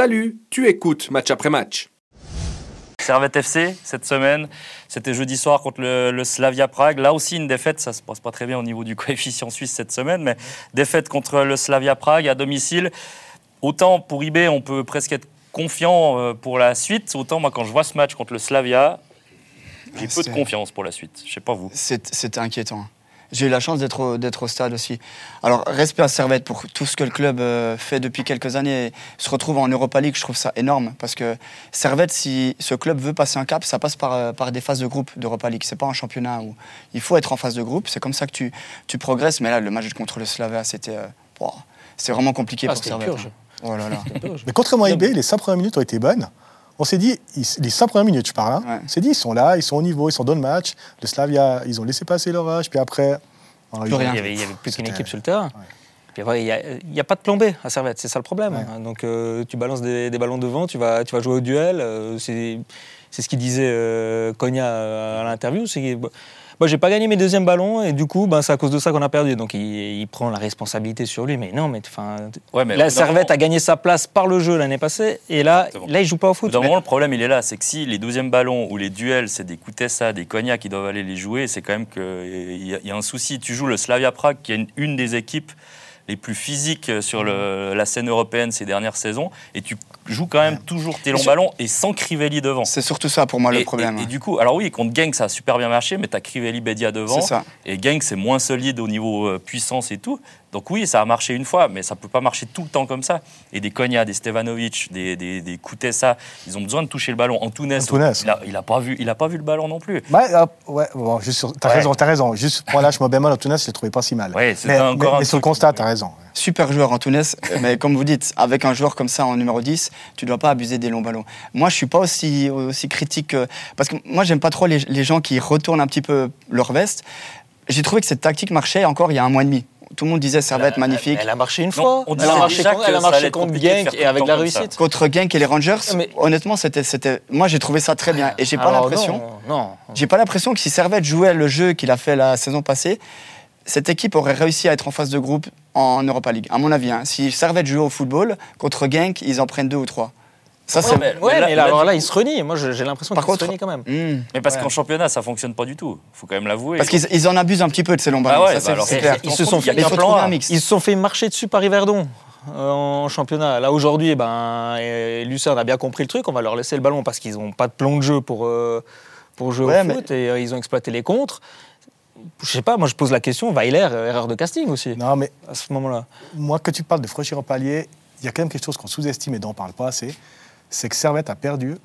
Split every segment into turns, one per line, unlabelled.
Salut, tu écoutes match après match.
Servette FC cette semaine, c'était jeudi soir contre le, Slavia Prague. Là aussi une défaite, ça se passe pas très bien au niveau du coefficient suisse cette semaine, mais défaite contre le Slavia Prague à domicile. Autant pour IB, on peut presque être confiant euh, pour la suite. Autant moi quand je vois ce match contre le Slavia, j'ai peu de confiance pour la suite. Je sais pas vous.
C'était inquiétant. J'ai eu la chance d'être au, stade aussi. Alors, respect à Servette pour tout ce que le club euh, fait depuis quelques années et se retrouve en Europa League, je trouve ça énorme. Parce que Servette, si ce club veut passer un cap, ça passe par, euh, par des phases de groupe d'Europa League. C'est pas un championnat où il faut être en phase de groupe. C'est comme ça que tu, tu progresses. Mais là, le match contre le Slavia, c'était euh, c'est vraiment compliqué
ah,
pour Servette. Hein.
Oh Mais contrairement à IB, les 5 premières minutes ont été bonnes on s'est dit, les cinq premières minutes, je parle, hein, on s'est dit, ils sont là, ils sont au niveau, ils sont dans le match. Le Slavia, ils ont laissé passer l'orage, puis après.
Il n'y avait, plus qu'une équipe sur le terrain. il n'y a, pas de plan B à Servette, c'est ça le problème. Donc euh, tu balances des, ballons devant, tu vas, tu vas jouer au duel. Euh, c'est ce qu'il disait euh, Cogna à l'interview. Moi, j'ai pas gagné mes deuxièmes ballons et du coup, ben, c'est à cause de ça qu'on a perdu. Donc, il, prend la responsabilité sur lui. Mais non, mais enfin, la Servette a gagné sa place par le jeu l'année passée et là, là, il joue pas au foot.
Dans le problème, il est là, c'est que si les douzièmes ballons ou les duels, c'est des ça, des Cognac qui doivent aller les jouer, c'est quand même qu'il y, y, a un souci. Tu joues le Slavia Prague, qui est une des équipes les plus physiques sur la scène européenne ces dernières saisons, et tu joues quand même toujours tes longs ballons et sans Crivelli devant.
C'est surtout ça pour moi le problème.
Et, du coup, alors oui, contre Genk, ça a super bien marché, mais tu as Crivelli Bedia devant, ça. et Genk, c'est moins solide au niveau euh, puissance et tout. Donc oui, ça a marché une fois, mais ça peut pas marcher tout le temps comme ça. Et des Konya, des Stevanovic, des, des, des Kutesa, ils ont besoin de toucher le ballon. Antunes, Antunes. il, a, il a pas vu, il a pas vu le ballon non plus.
Ouais, euh, ouais bon, juste t'as raison, t'as raison. Juste pour lâche moi bémol, Antunes, je l'ai trouvé pas si mal.
Ouais, mais, encore
mais, sur le constat, t'as raison.
Super joueur Antunes, mais comme vous dites, avec un joueur comme ça en numéro 10, tu dois pas abuser des longs ballons. Moi, je suis pas aussi, aussi critique parce que moi, j'aime pas trop les, les gens qui retournent un petit peu leur veste. J'ai trouvé que cette tactique marchait encore il y a un mois et demi tout le monde disait ça va être magnifique.
Elle a marché une fois. elle, a marché contre, elle a marché contre Genk et avec la réussite.
Contre Genk et les Rangers, honnêtement, c'était, c'était, moi j'ai trouvé ça très bien. Et j'ai pas l'impression,
non,
j'ai pas l'impression que si Servette jouait le jeu qu'il a fait la saison passée, cette équipe aurait réussi à être en phase de groupe en Europa League. À mon avis, hein. si Servette jouait au football contre Genk, ils en prennent deux ou trois.
Ça, c'est... Ouais, mais, là, alors là, il se renie. Moi, j'ai l'impression qu'il se renie quand même. Hmm.
Mais parce qu'en championnat, ça fonctionne pas du tout. faut quand même l'avouer.
Parce qu'ils en abusent un petit peu de ces longs ballons.
Ah ouais, bah c'est, clair.
Ils se sont fait, ils se sont fait marcher dessus par Yverdon euh, en championnat. Là aujourd'hui, eh ben, Lucerne a bien compris le truc. On va leur laisser le ballon parce qu'ils n'ont pas de plan de jeu pour, euh, pour jouer au foot et euh, ils ont exploité les contres. Je sais pas, moi je pose la question, Weiler, erreur de casting aussi.
Non, mais
à ce moment-là.
Moi, que tu parles de franchir en palier, il y a quand même quelque chose qu'on sous-estime et dont on ne parle pas assez c'est que Servette a perdu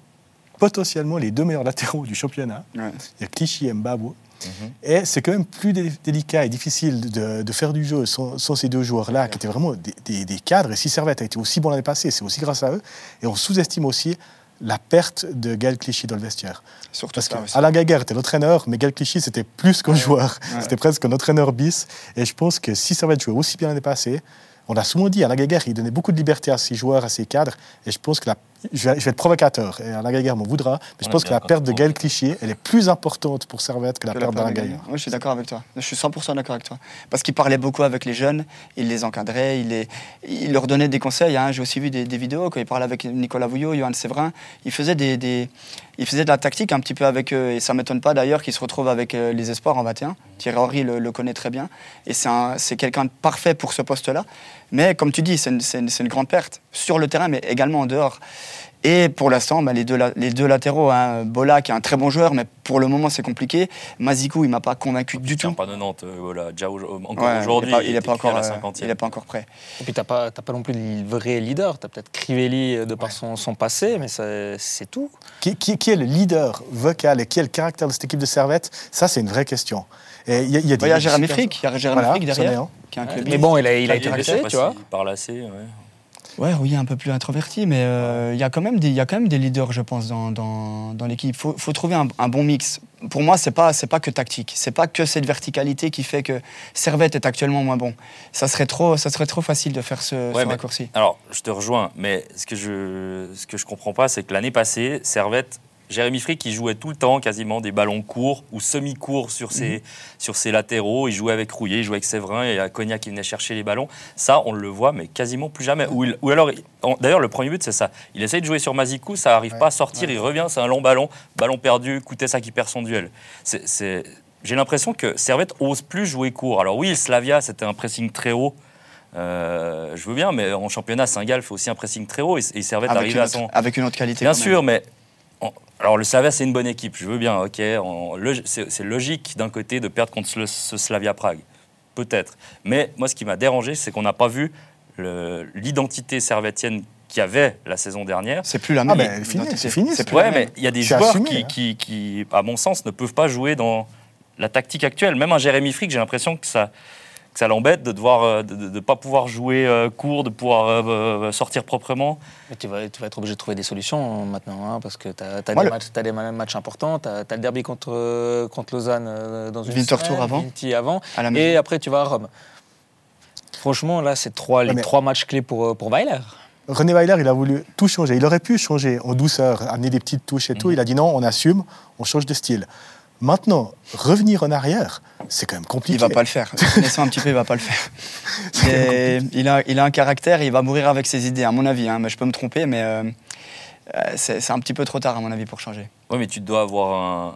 potentiellement les deux meilleurs latéraux du championnat. Il y a Clichy et Mbabo. Mhm. Et c'est quand même plus délicat et difficile de, faire du jeu sans, ces deux joueurs-là, qui étaient vraiment des, cadres. Et si Servette a été aussi bon l'année passée, c'est aussi grâce à eux. Et on sous-estime aussi la perte de Gaël Clichy dans le vestiaire.
Surtout Parce
que Alain Gaguerre était l'entraîneur, mais Gaël Clichy, c'était plus qu'un joueur. C'était presque un entraîneur bis. Et je pense que si Servette jouait aussi bien l'année passée, on a souvent dit, Alain Gaguerre, il donnait beaucoup de liberté à ses joueurs, à ses cadres. Et je pense que la je vais, être provocateur, et Alain Gaguerre m'en voudra, mais je pense que la perte de Gaël Clichy, elle est plus importante pour Servette que la perte d'Alain Gaguerre.
Oui, je suis d'accord avec toi. Je suis 100% d'accord avec toi. Parce qu'il parlait beaucoup avec les jeunes, il les encadrait, il, les, il leur donnait des conseils. Hein. J'ai aussi vu des, vidéos quand il parlait avec Nicolas Vouillot, Johan Séverin. Il faisait, des, il faisait de la tactique un petit peu avec eux, et ça ne m'étonne pas d'ailleurs qu'il se retrouve avec euh, les espoirs en 21. Thierry Henry le, connaît très bien, et c'est quelqu'un de parfait pour ce poste-là. Mais comme tu dis, c'est une, une grande perte sur le terrain, mais également en dehors. Et pour l'instant, bah, les, deux, les deux latéraux, hein, Bola qui est un très bon joueur, mais pour le moment c'est compliqué. Mazikou, il m'a pas convaincu du tout.
pas de Nantes, euh, voilà. Déjà encore aujourd'hui,
il n'est pas, encore, euh, pas encore prêt.
Et puis tu n'as pas, pas non plus de vrai leader. Tu as peut-être Crivelli euh, de par son, son, passé, mais c'est tout.
Qui, qui, est le leader vocal et qui est le caractère de cette équipe de Servette? Ça, c'est une vraie question.
Il y, y, a, Jérémy Frick, il y a Jérémy Frick derrière.
Qui un club mais bon, il a, il a été blessé, tu vois.
Il parle assez, ouais.
Ouais, oui, un peu plus introverti, mais euh, il y, a quand même des, y a quand même des leaders, je pense, dans, dans, dans l'équipe. Il faut, faut, trouver un, un, bon mix. Pour moi, ce n'est pas, pas que tactique. Ce n'est pas que cette verticalité qui fait que Servette est actuellement moins bon. Ça serait trop, ça serait trop facile de faire ce, raccourci.
Alors, je te rejoins, mais ce que je ne ce que je comprends pas, c'est que l'année passée, Servette Jérémy Frick, il jouait tout le temps quasiment des ballons courts ou semi-courts sur ses, mhm. sur ses latéraux. Il jouait avec Rouillet, il jouait avec Séverin et à Cognac qui venait chercher les ballons. Ça, on le voit, mais quasiment plus jamais. Ou, ou alors, d'ailleurs, le premier but, c'est ça. Il essaye de jouer sur Mazikou, ça n'arrive pas à sortir, il revient, c'est un long ballon, ballon perdu, ça qui perd son duel. J'ai l'impression que Servette ose plus jouer court. Alors oui, Slavia, c'était un pressing très haut. Euh, je veux bien, mais en championnat, Saint-Gall fait aussi un pressing très haut et, Servette arrive à son.
Avec une autre qualité.
Bien sûr, mais alors le Slavia, c'est une bonne équipe, je veux bien, ok. C'est logique d'un côté de perdre contre ce, Slavia Prague, peut-être. Mais moi, ce qui m'a dérangé, c'est qu'on n'a pas vu l'identité servetienne qu'il y avait la saison dernière.
C'est plus la
ah, même. c'est fini.
C'est ouais, mais il y a des joueurs hein. qui, qui, à mon sens, ne peuvent pas jouer dans la tactique actuelle. Même un Jérémy Frick, j'ai l'impression que ça ça l'embête de devoir euh, de ne pas pouvoir jouer euh, court, de pouvoir euh, sortir proprement.
Mais tu vas, tu vas être obligé de trouver des solutions maintenant, hein, parce que tu as, des, matchs, as des matchs importants, tu as, le derby contre, contre Lausanne dans une
Winter Tour avant,
avant et après tu vas à Rome. Franchement, là, c'est trois, les trois matchs clés pour, pour Weiler.
René Weiler, il a voulu tout changer. Il aurait pu changer en douceur, amener des petites touches et tout. Mhm. Il a dit non, on assume, on change de style. Maintenant, revenir en arrière, c'est quand même compliqué.
Il va pas le faire. Un petit peu, il va pas le faire. il, a, il a un caractère, il va mourir avec ses idées, à mon avis. Hein. Mais je peux me tromper, mais euh, euh, c'est un petit peu trop tard, à mon avis, pour changer.
Oui, mais tu dois avoir un,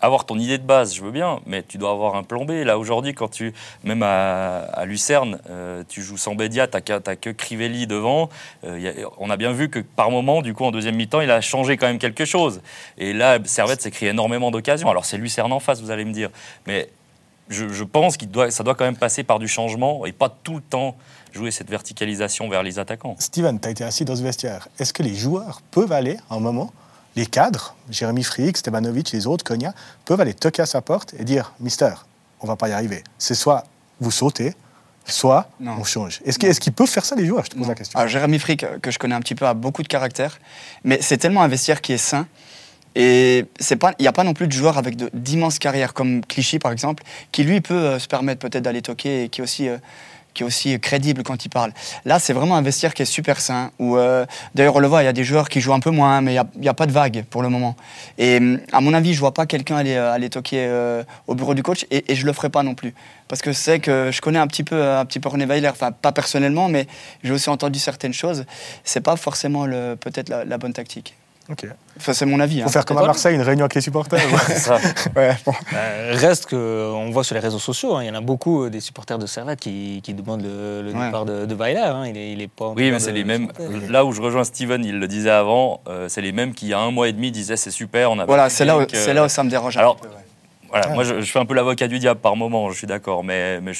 avoir ton idée de base, je veux bien, mais tu dois avoir un plan B. Là, aujourd'hui, quand tu, même à, Lucerne, euh, tu joues sans Bédia, tu n'as que Crivelli devant. Euh, on a bien vu que par moment, du coup, en deuxième mi-temps, il a changé quand même quelque chose. Et là, Servette s'est créé énormément d'occasions. Alors, c'est Lucerne en face, vous allez me dire. Mais je, pense que ça doit quand même passer par du changement et pas tout le temps jouer cette verticalisation vers les attaquants.
Steven, tu as été assis dans ce vestiaire. Est-ce que les joueurs peuvent aller, un moment, les cadres, Jérémy Frick, Stebanovic, les autres, Konya, peuvent aller toquer à sa porte et dire Mister, on va pas y arriver. C'est soit vous sautez, soit on change. Est-ce qu'ils peuvent faire ça, les joueurs? Je te pose la question.
Alors, Jérémy Frick, que je connais un petit peu, a beaucoup de caractère, mais c'est tellement un vestiaire qui est sain. Et il n'y a pas non plus de joueurs avec d'immenses carrières, comme Clichy par exemple, qui lui peut euh, se permettre peut-être d'aller toquer et qui aussi. Euh, qui est aussi crédible quand il parle. Là, c'est vraiment un vestiaire qui est super sain. Où, euh, d'ailleurs, on le voit, il y a des joueurs qui jouent un peu moins, mais il n'y a, pas de vague pour le moment. Et à mon avis, je vois pas quelqu'un aller, euh, aller toquer euh, au bureau du coach, et, et je le ferai pas non plus. Parce que c'est que je connais un petit peu, un petit peu René Weiler, enfin pas personnellement, mais j'ai aussi entendu certaines choses. C'est pas forcément peut-être la bonne tactique.
Ok.
Enfin, c'est mon avis.
Faut hein. faire comme à Marseille, une réunion avec les supporters. ça.
ouais, bon. Euh, reste qu'on voit sur les réseaux sociaux, hein, il y en a beaucoup euh, des supporters de Servette qui, qui demandent le, départ de, de Weiler. Hein. il, est, il est pas
oui, mais c'est les mêmes. Là où je rejoins Steven, il le disait avant, euh, c'est les mêmes qui, il y a un mois et demi, disaient c'est super. On a
voilà, c'est là, où, là où ça me dérange
Alors,
un peu.
Voilà, moi je, fais un peu l'avocat du diable par moment, je suis d'accord, mais, mais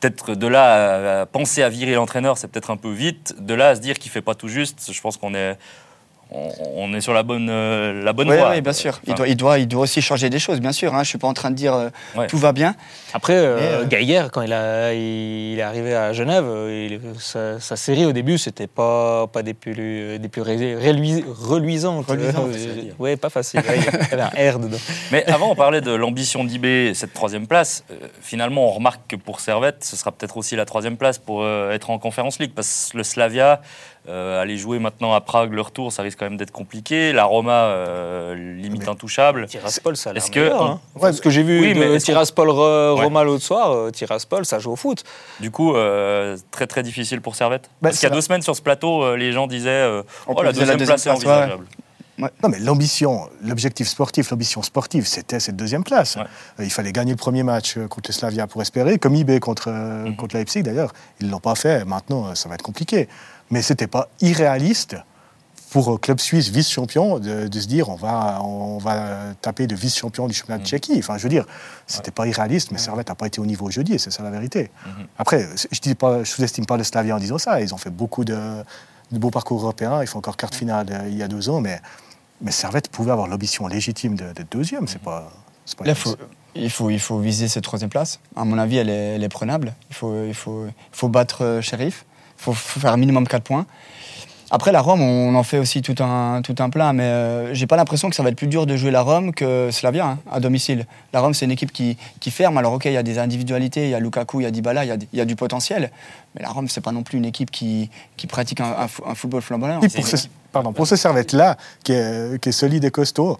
peut-être de là à penser à virer l'entraîneur, c'est peut-être un peu vite. De là à se dire qu'il fait pas tout juste, je pense qu'on est on, est sur la bonne, euh, la bonne voie.
Oui, bien sûr. Il, doit, il, doit, il doit aussi changer des choses, bien sûr. Hein. Je ne suis pas en train de dire euh, tout va bien.
Après, euh, Gaillard, quand il, a, il, est arrivé à Genève, sa, série au début, c'était pas, pas des plus, des plus reluisantes. oui, pas facile. il y avait un R dedans.
Mais avant, on parlait de l'ambition d'IB, cette troisième place. finalement, on remarque que pour Servette, ce sera peut-être aussi la troisième place pour être en Conférence League, parce que le Slavia euh, aller jouer maintenant à Prague, le retour, ça risque quand même d'être compliqué. La Roma, euh, limite intouchable.
Tiraspol, ça a Est-ce que, hein. Ce que j'ai vu oui, de Tiraspol Roma l'autre soir, euh, Tiraspol, ça joue au foot.
Du coup, très très difficile pour Servette. Bah, Parce qu'il y a deux semaines sur ce plateau, les gens disaient oh, la deuxième, place est envisageable.
Non, mais l'ambition, l'objectif sportif, l'ambition sportive, c'était cette deuxième place. il fallait gagner le premier match contre le Slavia pour espérer, comme IB contre, mhm. contre Leipzig d'ailleurs. Ils ne l'ont pas fait. Maintenant, ça va être compliqué. Mais ce n'était pas irréaliste pour un club suisse vice-champion de, se dire on va, on va taper de vice-champion du championnat de mm. Tchéquie. Enfin, je veux dire, c'était pas irréaliste, mais Servette n'a pas été au niveau jeudi, et c'est ça la vérité. Mm-hmm. Après, je ne sous-estime pas le Slavia en disant ça. Ils ont fait beaucoup de, beaux parcours européens. Ils font encore quart finale euh, il y a deux ans, mais, mais Servette pouvait avoir l'ambition légitime d'être deuxième. C'est pas. pas
Là, faut, il, faut, il faut viser cette troisième place. À mon avis, elle est, elle est prenable. Il faut, il faut, il faut battre euh, Sheriff. Il faut, faire un minimum 4 points. Après, la Rome, on en fait aussi tout un, tout un plein, mais euh, j'ai pas l'impression que ça va être plus dur de jouer la Rome que Slavia hein, à domicile. La Rome, c'est une équipe qui, qui, ferme. Alors, ok, il y a des individualités, il y a Lukaku, il y a Dybala, il y, y, a du potentiel, mais la Rome, c'est pas non plus une équipe qui, qui pratique un, un, football flamboyant.
Pour ce, pardon, pour ce servette-là, qui est, qui est solide et costaud,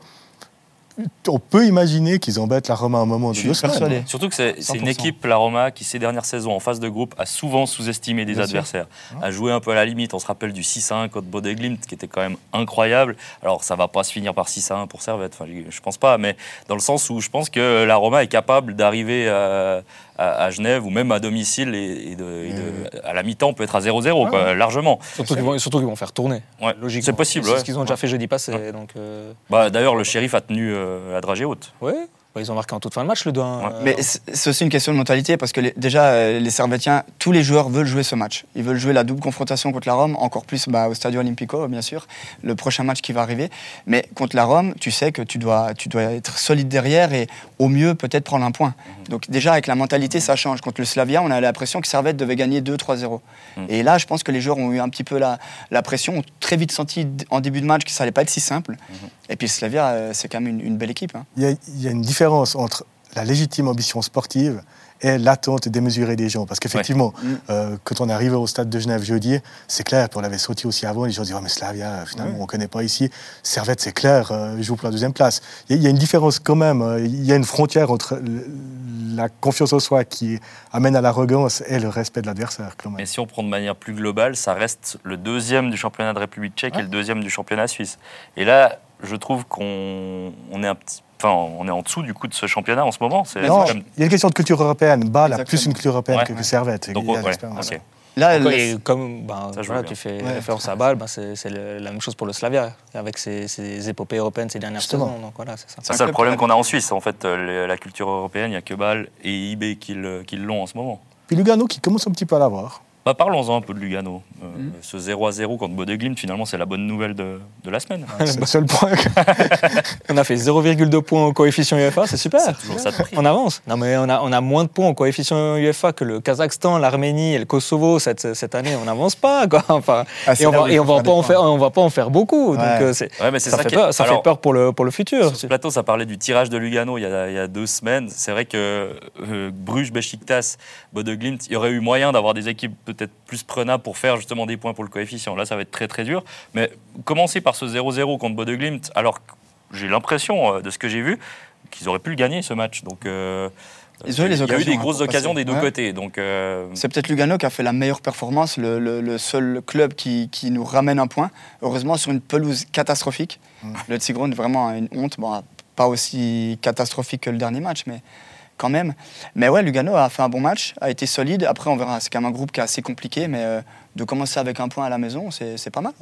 on peut imaginer qu'ils embêtent la Roma à un moment de deux semaines.
Surtout que c'est une équipe, la Roma, qui ces dernières saisons en phase de groupe a souvent sous-estimé des adversaires, a joué un peu à la limite. On se rappelle du 6-1 contre Bodeglimt, qui était quand même incroyable. Alors ça va pas se finir par 6-1 pour Servette, enfin, je pense pas, mais dans le sens où je pense que la Roma est capable d'arriver à, à, Genève ou même à domicile et, à la mi-temps peut être à 0-0 largement.
Surtout qu'ils vont, surtout vont faire tourner.
Ouais, C'est possible.
C'est ce qu'ils ont déjà fait jeudi passé. Donc, euh,
bah, D'ailleurs, le shérif a tenu euh, la dragée haute.
Oui, ils ont marqué en toute fin de match le 2
Mais c'est aussi une question de mentalité parce que déjà, euh, les Servetiens, tous les joueurs veulent jouer ce match. Ils veulent jouer la double confrontation contre la Rome, encore plus bah, au Stadio Olimpico, bien sûr, le prochain match qui va arriver. Mais contre la Rome, tu sais que tu dois, tu dois être solide derrière et au mieux peut-être prendre un point. Mhm. Donc déjà, avec la mentalité, ça change. Contre le Slavia, on a l'impression que Servette devait gagner 2-3-0. Mhm. Et là, je pense que les joueurs ont eu un petit peu la, la pression, ont très vite senti en début de match que ça allait pas être si simple. Mhm. Et puis Slavia, euh, c'est quand même une, belle équipe. Hein.
Il, y a, il y a une différence entre la légitime ambition sportive et l'attente démesurée des gens. Parce qu'effectivement, mm. euh, quand on est arrivé au stade de Genève jeudi, c'est clair, puis on l'avait sauté aussi avant, les gens disaient oh, mais Slavia, finalement, on ne connaît pas ici. Servette, c'est clair, euh, joue pour la deuxième place. Il y, a une différence quand même, euh, il y a une frontière entre la confiance en soi qui amène à l'arrogance et le respect de l'adversaire.
Mais si on prend de manière plus globale, ça reste le deuxième du championnat de République tchèque et le deuxième du championnat suisse. Et là, je trouve qu'on est un petit Enfin, on est en dessous du coup de ce championnat en ce moment.
Non, il y a une question de culture européenne. Bâle a plus une culture européenne que, Servette.
Donc,
Là, comme ben, tu fais référence à Bâle, ben, c'est la même chose pour le Slavia, avec ses, épopées européennes ces dernières saisons.
c'est ça. le problème qu'on a en Suisse. En fait, euh, la culture européenne, il n'y a que Bâle et IB qui l'ont en ce moment.
Puis Lugano qui commence un petit peu à l'avoir.
Bah, Parlons-en un peu de Lugano. Euh, mm. Ce 0 à 0 contre Bodeglimt, finalement, c'est la bonne nouvelle de, de la semaine.
Ah, c'est le seul point.
on a fait 0,2 points au coefficient UEFA, c'est super. On avance. Non, mais on a, on a moins de points au coefficient UEFA que le Kazakhstan, l'Arménie et le Kosovo cette, cette année. On n'avance pas. Quoi. Enfin, ah, et on va, et on va pas en faire, on va pas en faire beaucoup. Donc, euh, c'est, mais ça, ça, fait, peur, ça fait peur pour le, pour le futur.
Sur ce plateau, ça parlait du tirage de Lugano il y a, il y a deux semaines. C'est vrai que euh, Bruges, Besiktas, Bodeglimt, il y aurait eu moyen d'avoir des équipes peut-être plus prenables pour faire justement des points pour le coefficient. Là, ça va être très très dur. Mais commencer par ce 0-0 contre Bodeglimt, alors que j'ai l'impression, euh, de ce que j'ai vu, qu'ils auraient pu le gagner ce match. Donc.
Euh, ils ont eu, les
il y a eu des grosses occasions des deux côtés. Donc,
euh, C'est peut-être Lugano qui a fait la meilleure performance, le, seul club qui, qui, nous ramène un point. Heureusement, sur une pelouse catastrophique. Le Tigron, vraiment une honte. Bon, pas aussi catastrophique que le dernier match, mais quand même. Mais ouais, Lugano a fait un bon match, a été solide. Après, on verra. C'est quand même un groupe qui est assez compliqué, mais euh, de commencer avec un point à la maison, c'est pas mal.